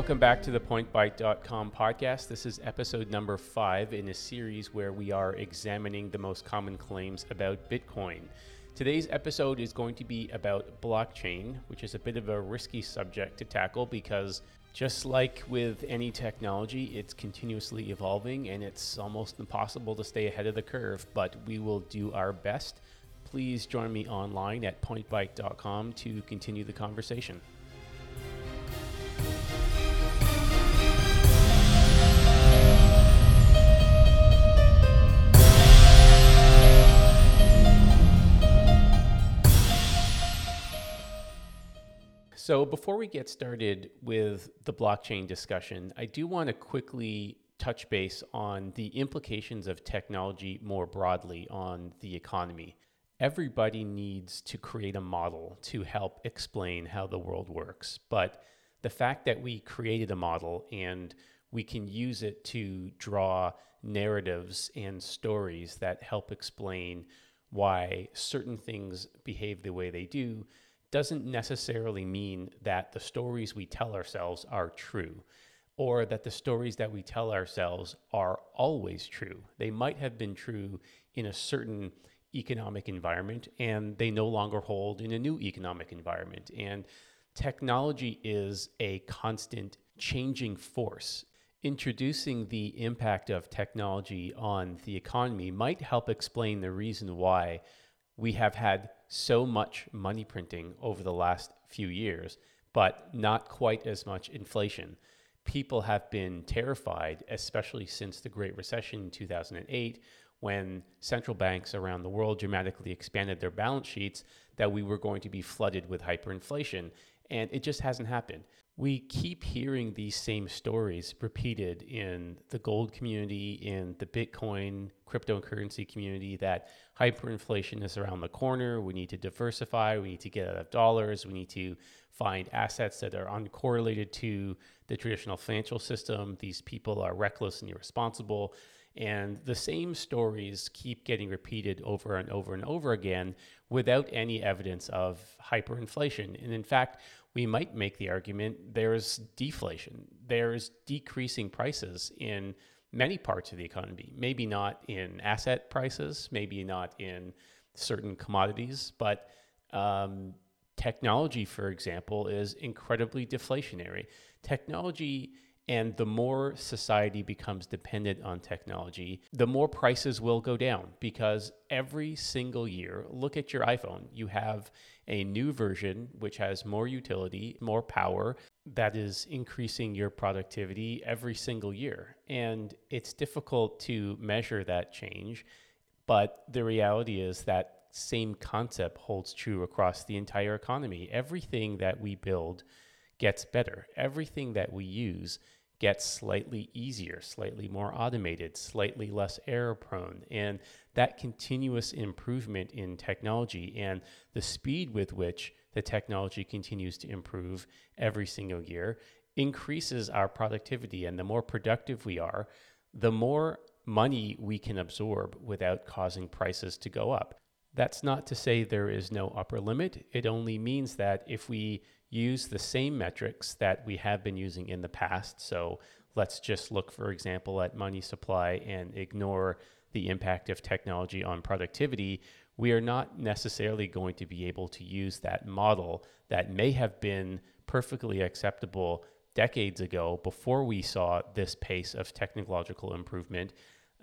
Welcome back to the PointByte.com podcast. This is episode number five in a series where we are examining the most common claims about Bitcoin. Today's episode is going to be about blockchain, which is a bit of a risky subject to tackle because just like with any technology, it's continuously evolving and it's almost impossible to stay ahead of the curve, but we will do our best. Please join me online at pointbyte.com to continue the conversation. So, before we get started with the blockchain discussion, I do want to quickly touch base on the implications of technology more broadly on the economy. Everybody needs to create a model to help explain how the world works. But the fact that we created a model and we can use it to draw narratives and stories that help explain why certain things behave the way they do doesn't necessarily mean that the stories we tell ourselves are true or that the stories that we tell ourselves are always true. They might have been true in a certain economic environment and they no longer hold in a new economic environment. And technology is a constant changing force. Introducing the impact of technology on the economy might help explain the reason why we have had so much money printing over the last few years, but not quite as much inflation. People have been terrified, especially since the Great Recession in 2008, when central banks around the world dramatically expanded their balance sheets, that we were going to be flooded with hyperinflation. And it just hasn't happened we keep hearing these same stories repeated in the gold community, in the Bitcoin cryptocurrency community that hyperinflation is around the corner. We need to diversify. We need to get out of dollars. We need to find assets that are uncorrelated to the traditional financial system. These people are reckless and irresponsible. And the same stories keep getting repeated over and over and over again without any evidence of hyperinflation. And in fact, we might make the argument there's deflation, there's decreasing prices in many parts of the economy. Maybe not in asset prices, maybe not in certain commodities, but um, technology, for example, is incredibly deflationary. Technology and the more society becomes dependent on technology, the more prices will go down because every single year, look at your iPhone, you have a new version which has more utility, more power, that is increasing your productivity every single year. And it's difficult to measure that change, but the reality is that same concept holds true across the entire economy. Everything that we build gets better. Everything that we use gets slightly easier, slightly more automated, slightly less error prone. And that continuous improvement in technology and the speed with which the technology continues to improve every single year increases our productivity. And the more productive we are, the more money we can absorb without causing prices to go up. That's not to say there is no upper limit. It only means that if we use the same metrics that we have been using in the past. So let's just look, for example, at money supply and ignore the impact of technology on productivity. We are not necessarily going to be able to use that model that may have been perfectly acceptable decades ago before we saw this pace of technological improvement.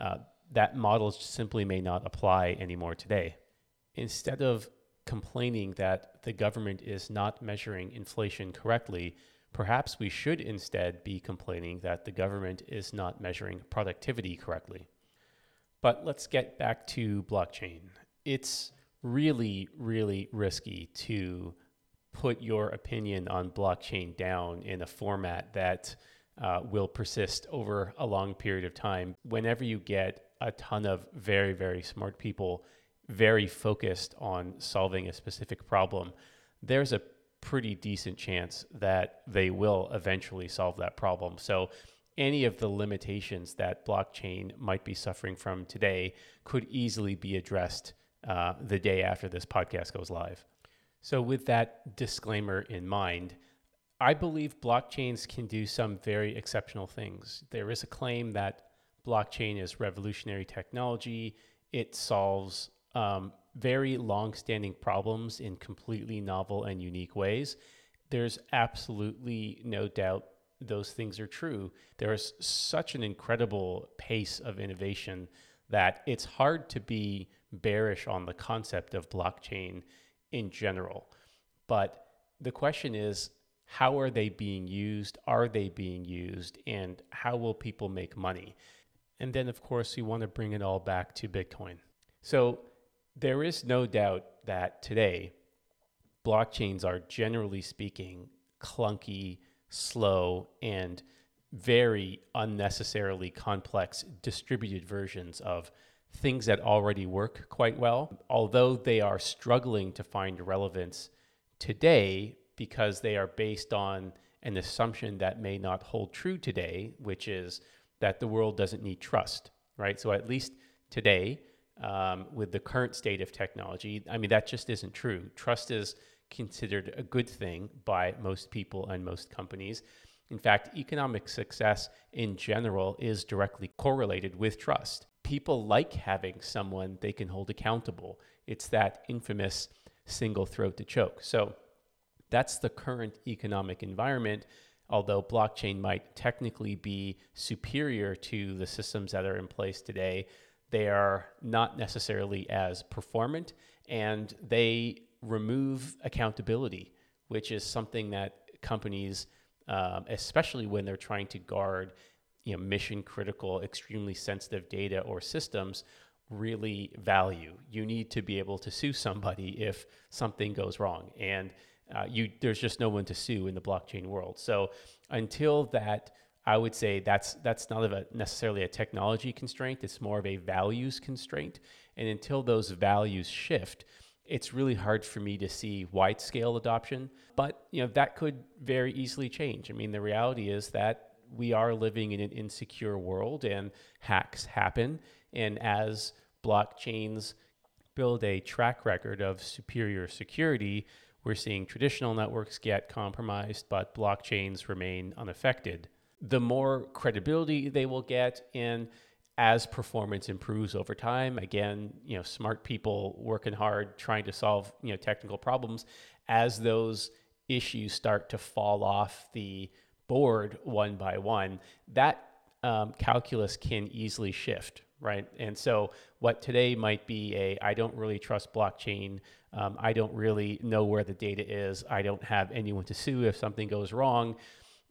Uh, that model simply may not apply anymore today. Instead of complaining that the government is not measuring inflation correctly, perhaps we should instead be complaining that the government is not measuring productivity correctly. But let's get back to blockchain. It's really, really risky to put your opinion on blockchain down in a format that uh, will persist over a long period of time. Whenever you get a ton of very, very smart people very focused on solving a specific problem, there's a pretty decent chance that they will eventually solve that problem. So, any of the limitations that blockchain might be suffering from today could easily be addressed uh, the day after this podcast goes live. So, with that disclaimer in mind, I believe blockchains can do some very exceptional things. There is a claim that blockchain is revolutionary technology. It solves um, very long-standing problems in completely novel and unique ways. There's absolutely no doubt those things are true. There is such an incredible pace of innovation that it's hard to be bearish on the concept of blockchain in general. But the question is, how are they being used? Are they being used? And how will people make money? And then, of course, we want to bring it all back to Bitcoin. So, there is no doubt that today, blockchains are generally speaking clunky, slow, and very unnecessarily complex distributed versions of things that already work quite well, although they are struggling to find relevance today because they are based on an assumption that may not hold true today, which is that the world doesn't need trust, right? So at least today, um, with the current state of technology, I mean, that just isn't true. Trust is considered a good thing by most people and most companies. In fact, economic success in general is directly correlated with trust. People like having someone they can hold accountable. It's that infamous single throat to choke. So that's the current economic environment. Although blockchain might technically be superior to the systems that are in place today, they are not necessarily as performant and they remove accountability, which is something that companies, um, especially when they're trying to guard you know, mission critical, extremely sensitive data or systems, really value. You need to be able to sue somebody if something goes wrong. And uh, you, there's just no one to sue in the blockchain world. So until that, I would say that's that's not a, necessarily a technology constraint. It's more of a values constraint. And until those values shift, it's really hard for me to see wide scale adoption. But you know that could very easily change. I mean, the reality is that we are living in an insecure world, and hacks happen. And as blockchains build a track record of superior security, we're seeing traditional networks get compromised, but blockchains remain unaffected. The more credibility they will get, and as performance improves over time, again, you know, smart people working hard trying to solve you know technical problems, as those issues start to fall off the board one by one, that um, calculus can easily shift, right? And so, what today might be a I don't really trust blockchain um, I don't really know where the data is. I don't have anyone to sue if something goes wrong.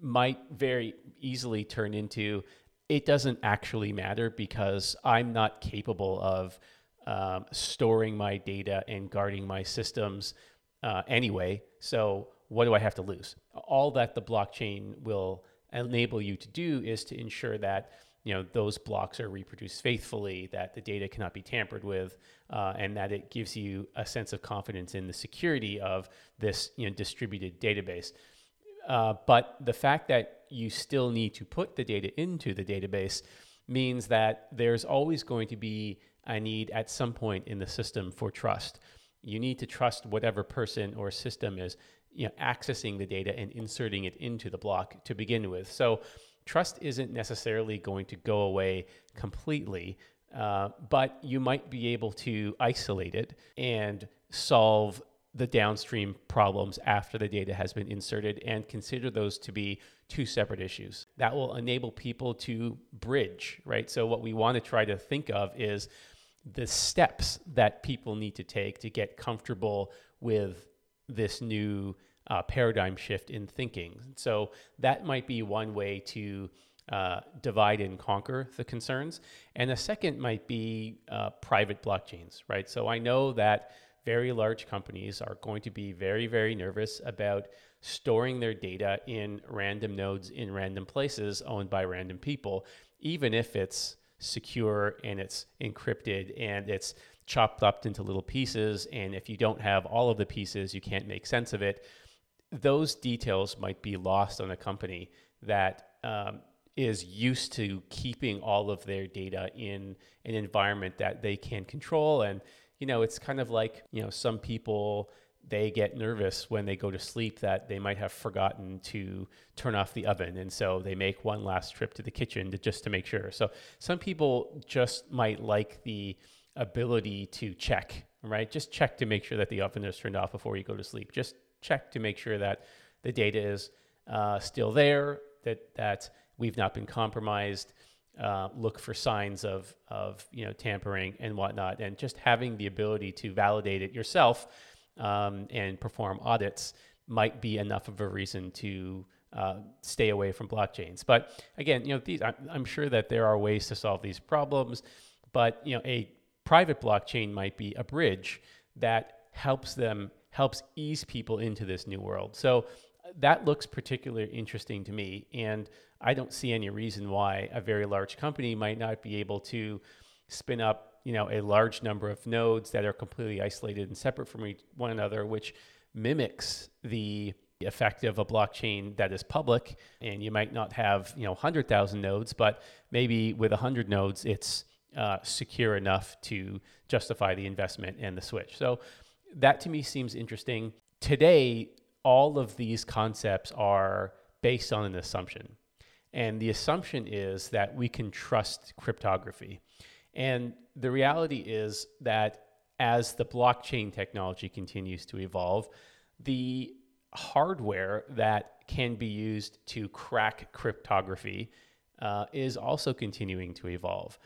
Might very easily turn into it doesn't actually matter because I'm not capable of um, storing my data and guarding my systems uh, anyway. So, what do I have to lose? All that the blockchain will enable you to do is to ensure that you know those blocks are reproduced faithfully, that the data cannot be tampered with, uh, and that it gives you a sense of confidence in the security of this you know distributed database. Uh, but the fact that you still need to put the data into the database means that there's always going to be a need at some point in the system for trust. You need to trust whatever person or system is you know, accessing the data and inserting it into the block to begin with. So trust isn't necessarily going to go away completely, uh, but you might be able to isolate it and solve the downstream problems after the data has been inserted and consider those to be two separate issues. That will enable people to bridge, right? So, what we want to try to think of is the steps that people need to take to get comfortable with this new uh, paradigm shift in thinking. So that might be one way to uh, divide and conquer the concerns. And the second might be uh, private blockchains, right? So I know that very large companies are going to be very, very nervous about storing their data in random nodes in random places owned by random people, even if it's secure and it's encrypted and it's chopped up into little pieces. And if you don't have all of the pieces, you can't make sense of it those details might be lost on a company that um, is used to keeping all of their data in an environment that they can control and you know it's kind of like you know some people they get nervous when they go to sleep that they might have forgotten to turn off the oven. And so they make one last trip to the kitchen to just to make sure. So some people just might like the ability to check right? Just check to make sure that the oven is turned off before you go to sleep. Just check to make sure that the data is uh, still there that that we've not been compromised uh, look for signs of of you know tampering and whatnot and just having the ability to validate it yourself um, and perform audits might be enough of a reason to uh, stay away from blockchains. But again, you know, these, I'm, I'm sure that there are ways to solve these problems, but you know, a private blockchain might be a bridge that helps them helps ease people into this new world. So that looks particularly interesting to me, and I don't see any reason why a very large company might not be able to spin up you know a large number of nodes that are completely isolated and separate from one another, which mimics the effect of a blockchain that is public. And you might not have you know 100,000 nodes, but maybe with 100 nodes, it's uh, secure enough to justify the investment and the switch. So that to me seems interesting. Today, all of these concepts are based on an assumption. And the assumption is that we can trust cryptography. And the reality is that as the blockchain technology continues to evolve, the hardware that can be used to crack cryptography uh, is also continuing to evolve.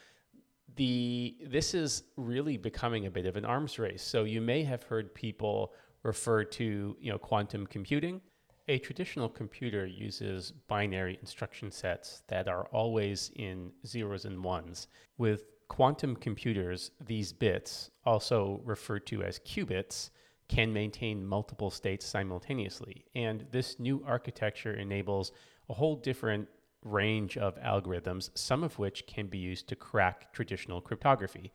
The this is really becoming a bit of an arms race. So you may have heard people refer to you know quantum computing. A traditional computer uses binary instruction sets that are always in zeros and ones. With quantum computers, these bits, also referred to as qubits, can maintain multiple states simultaneously. And this new architecture enables a whole different range of algorithms, some of which can be used to crack traditional cryptography.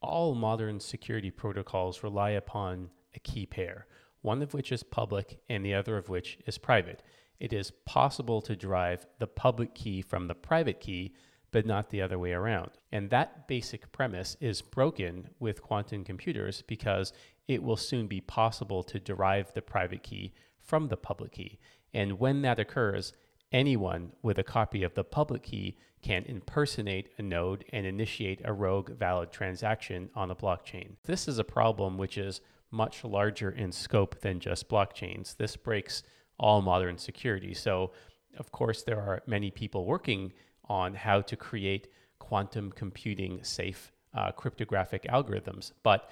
All modern security protocols rely upon a key pair, one of which is public and the other of which is private. It is possible to derive the public key from the private key but not the other way around. And that basic premise is broken with quantum computers because it will soon be possible to derive the private key from the public key. And when that occurs, anyone with a copy of the public key can impersonate a node and initiate a rogue valid transaction on a blockchain. This is a problem which is much larger in scope than just blockchains. This breaks all modern security. So, of course, there are many people working on how to create quantum computing safe uh, cryptographic algorithms. But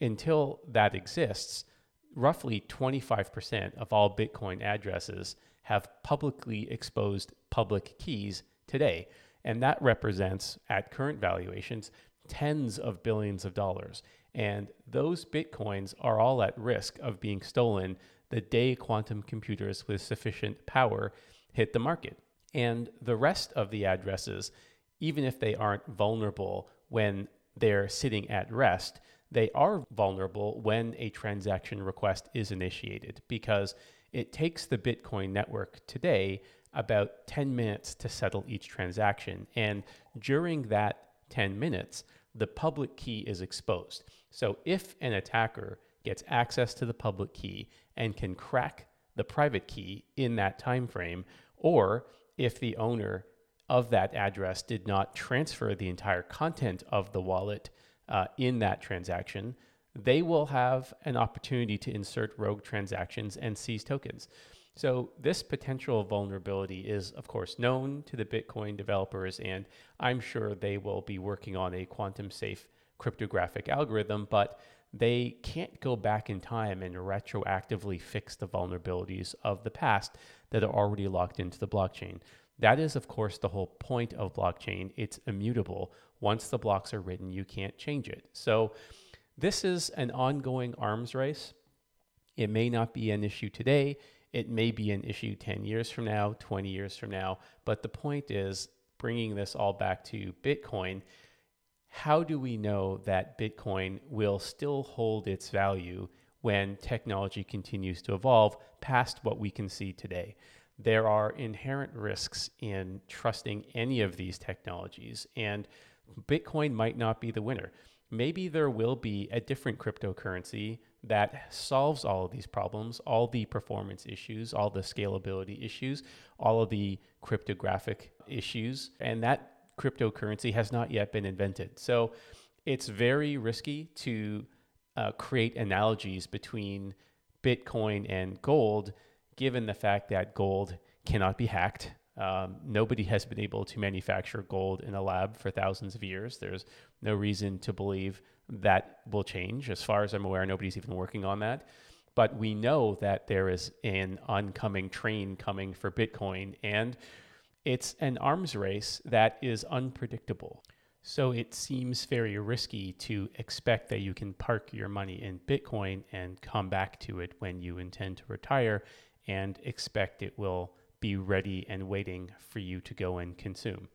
until that exists, roughly 25% of all Bitcoin addresses have publicly exposed public keys today. And that represents, at current valuations, tens of billions of dollars. And those Bitcoins are all at risk of being stolen the day quantum computers with sufficient power hit the market. And the rest of the addresses, even if they aren't vulnerable when they're sitting at rest, they are vulnerable when a transaction request is initiated because it takes the Bitcoin network today about 10 minutes to settle each transaction. And during that 10 minutes, the public key is exposed. So if an attacker gets access to the public key and can crack the private key in that time frame, or if the owner of that address did not transfer the entire content of the wallet uh, in that transaction, they will have an opportunity to insert rogue transactions and seize tokens. So, this potential vulnerability is, of course, known to the Bitcoin developers, and I'm sure they will be working on a quantum safe cryptographic algorithm, but they can't go back in time and retroactively fix the vulnerabilities of the past that are already locked into the blockchain. That is, of course, the whole point of blockchain. It's immutable. Once the blocks are written, you can't change it. So, this is an ongoing arms race. It may not be an issue today. It may be an issue 10 years from now, 20 years from now. But the point is bringing this all back to Bitcoin. How do we know that Bitcoin will still hold its value when technology continues to evolve past what we can see today. There are inherent risks in trusting any of these technologies, and Bitcoin might not be the winner. Maybe there will be a different cryptocurrency that solves all of these problems, all the performance issues, all the scalability issues, all of the cryptographic issues, and that cryptocurrency has not yet been invented. So it's very risky to uh, create analogies between Bitcoin and gold, given the fact that gold cannot be hacked. Um, nobody has been able to manufacture gold in a lab for thousands of years. There's no reason to believe that will change. As far as I'm aware, nobody's even working on that. But we know that there is an oncoming train coming for Bitcoin, and it's an arms race that is unpredictable. So it seems very risky to expect that you can park your money in Bitcoin and come back to it when you intend to retire and expect it will be ready and waiting for you to go and consume.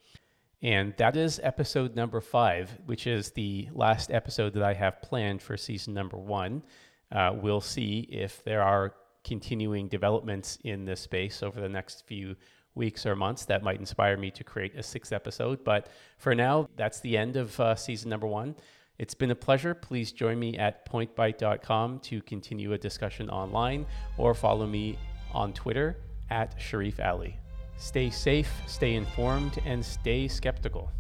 And that is episode number five, which is the last episode that I have planned for season number one. Uh, we'll see if there are continuing developments in this space over the next few weeks or months that might inspire me to create a sixth episode. But for now, that's the end of uh, season number one. It's been a pleasure. Please join me at pointbyte.com to continue a discussion online or follow me on Twitter at Sharif Ali. Stay safe, stay informed, and stay skeptical.